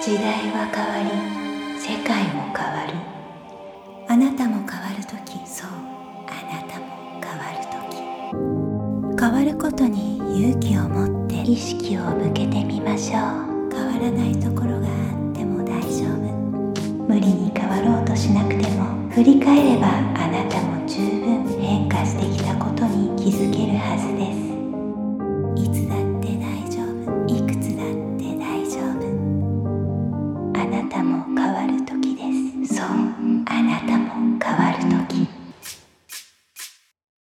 時代は変わり世界も変わる。あなたも変わる時そうあなたも変わる時。変わることに勇気を持って意識を向けてみましょう。変わらないところがあっても大丈夫。無理に変わろうとしなくても振り返ればあなたも十分変化してきたことに気づけるはずです。方も